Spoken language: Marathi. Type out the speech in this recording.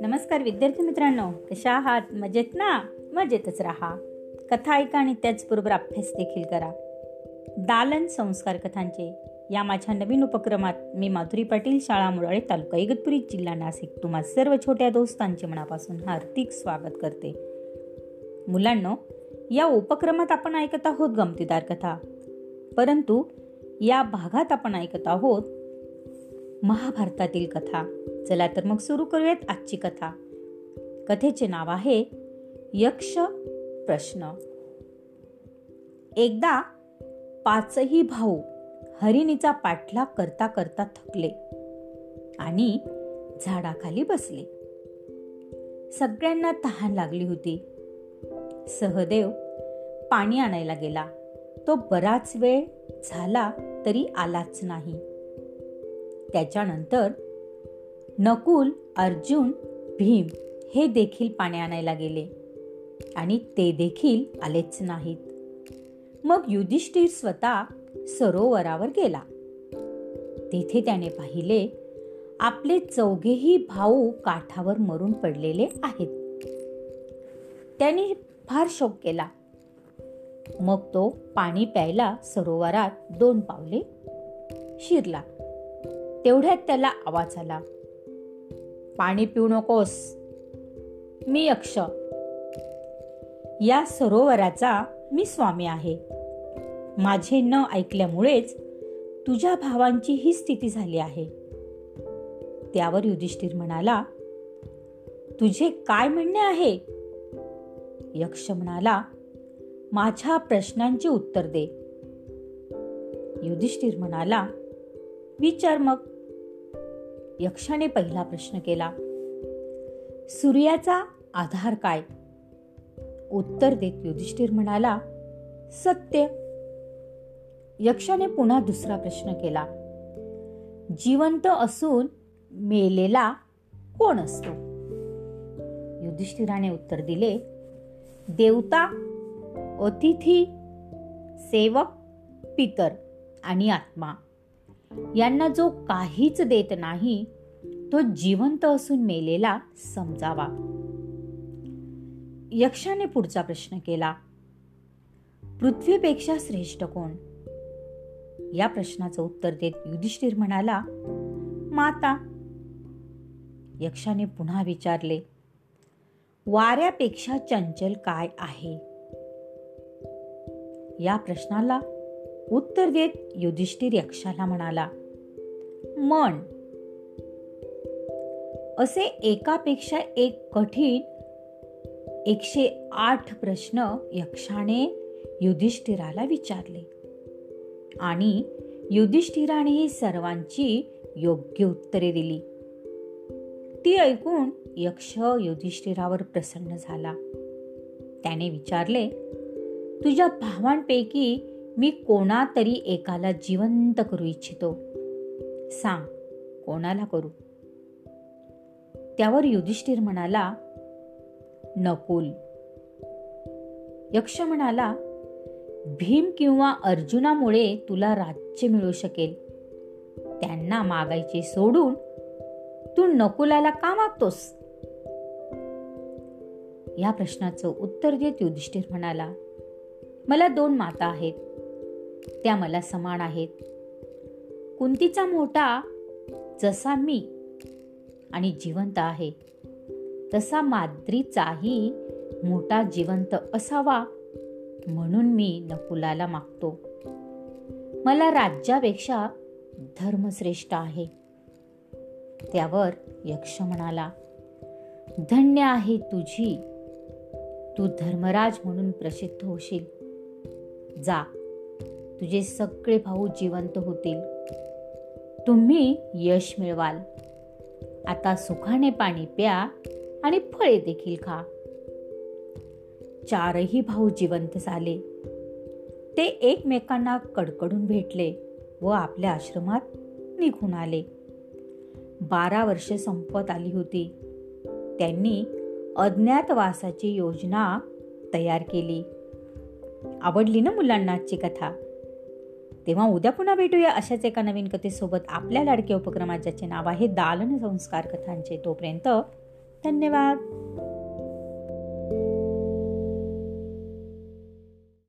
नमस्कार विद्यार्थी मित्रांनो कशा आहात? मजेत ना? मजेतच राहा. कथा ऐका आणि त्याचबरोबर अभ्यास देखील करा. दालन संस्कार कथांचे या माझ्या नवीन उपक्रमात मी माधुरी पाटील शाळा मुराळे तालुका इगतपुरी जिल्हा नाशिक तुम्हा सर्व छोट्या दोस्तांचे मनापासून हार्दिक स्वागत करते. मुलांनो या उपक्रमात आपण ऐकत आहोत गमतीदार कथा. परंतु या भागात आपण ऐकत आहोत महाभारतातील कथा. चला तर मग सुरू करूयात आजची कथा. कथेचे नाव आहे यक्ष प्रश्न. एकदा पाचही भाऊ हरिणीचा पाठलाग करता करता थकले आणि झाडाखाली बसले. सगळ्यांना तहान लागली होती. सहदेव पाणी आणायला गेला. तो बराच वेळ झाला तरी आलाच नाही. त्याच्यानंतर नकुल अर्जुन भीम हे देखील पाणी आणायला गेले आणि ते देखील आलेच नाहीत. मग युधिष्ठिर स्वतः सरोवरावर गेला. तेथे त्याने पाहिले आपले चौघेही भाऊ काठावर मरून पडलेले आहेत. त्याने फार शोक केला. मग तो पाणी प्यायला सरोवरात दोन पावले शिरला. तेवढ्यात त्याला आवाज आला पाणी पिऊ नकोस. मी यक्ष. या सरोवराचा मी स्वामी आहे. माझे न ऐकल्यामुळेच तुझ्या भावांची ही स्थिती झाली आहे. त्यावर युधिष्ठिर म्हणाला तुझे काय म्हणणे आहे? यक्ष म्हणाला माझ्या प्रश्नांचे उत्तर दे. युधिष्ठिर म्हणाला विचार मग. यक्षाने पहिला प्रश्न केला सूर्याचा आधार काय? उत्तर देत युधिष्ठिर म्हणाला सत्य. यक्षाने पुन्हा दुसरा प्रश्न केला जिवंत असून मेलेला कोण असतो? युधिष्ठिराने उत्तर दिले देवता अतिथी सेवक पितर आणि आत्मा. यांना जो काहीच देत नाही तो जिवंत असून मेलेला समजावा. यक्षाने पुढचा प्रश्न केला पृथ्वीपेक्षा श्रेष्ठ कोण? या प्रश्नाचं उत्तर देत युधिष्ठिर म्हणाला माता. यक्षाने पुन्हा विचारले वाऱ्यापेक्षा चंचल काय आहे? या प्रश्नाला उत्तर देत युधिष्ठिर यक्षाला म्हणाला मन असे एकापेक्षा एक कठीण एकशे आठ प्रश्न यक्षाने युधिष्ठिराला विचारले आणि युधिष्ठिराने सर्वांची योग्य उत्तरे दिली. ती ऐकून यक्ष युधिष्ठिरावर प्रसन्न झाला. त्याने विचारले तुझ्या भावांपैकी मी कोणा तरी एकाला जिवंत करू इच्छितो. सांग कोणाला करू? त्यावर युधिष्ठिर म्हणाला नकुल. यक्ष म्हणाला भीम किंवा अर्जुनामुळे तुला राज्य मिळू शकेल. त्यांना मागायचे सोडून तू नकुलाला का मागतोस? या प्रश्नाचं उत्तर देत युधिष्ठिर म्हणाला मला दोन माता आहेत. त्या मला समान आहेत. कुंतीचा मोठा जसा मी आणि जिवंत आहे तसा माद्रीचाही मोठा जिवंत असावा म्हणून मी नकुलाला मागतो. मला राज्यापेक्षा धर्मश्रेष्ठ आहे. त्यावर यक्ष म्हणाला धन्य आहे तुझी. तू धर्मराज म्हणून प्रसिद्ध होशील. जा. तुझे सगळे भाऊ जिवंत होतील. तुम्ही यश मिळवाल. आता सुखाने पाणी प्या आणि फळे देखील खा. चारही भाऊ जिवंत झाले. ते एकमेकांना कडकडून भेटले व आपल्या आश्रमात निघून आले. बारा वर्षे संपत आली होती. त्यांनी अज्ञातवासाची योजना तयार केली. आवडली ना मुलांना आजची कथा? तेव्हा उद्या पुन्हा भेटूया अशाच एका नवीन कथेसोबत. आपल्या लाडक्या उपक्रमात ज्याचे नाव आहे दालन संस्कार कथांचे. तोपर्यंत धन्यवाद.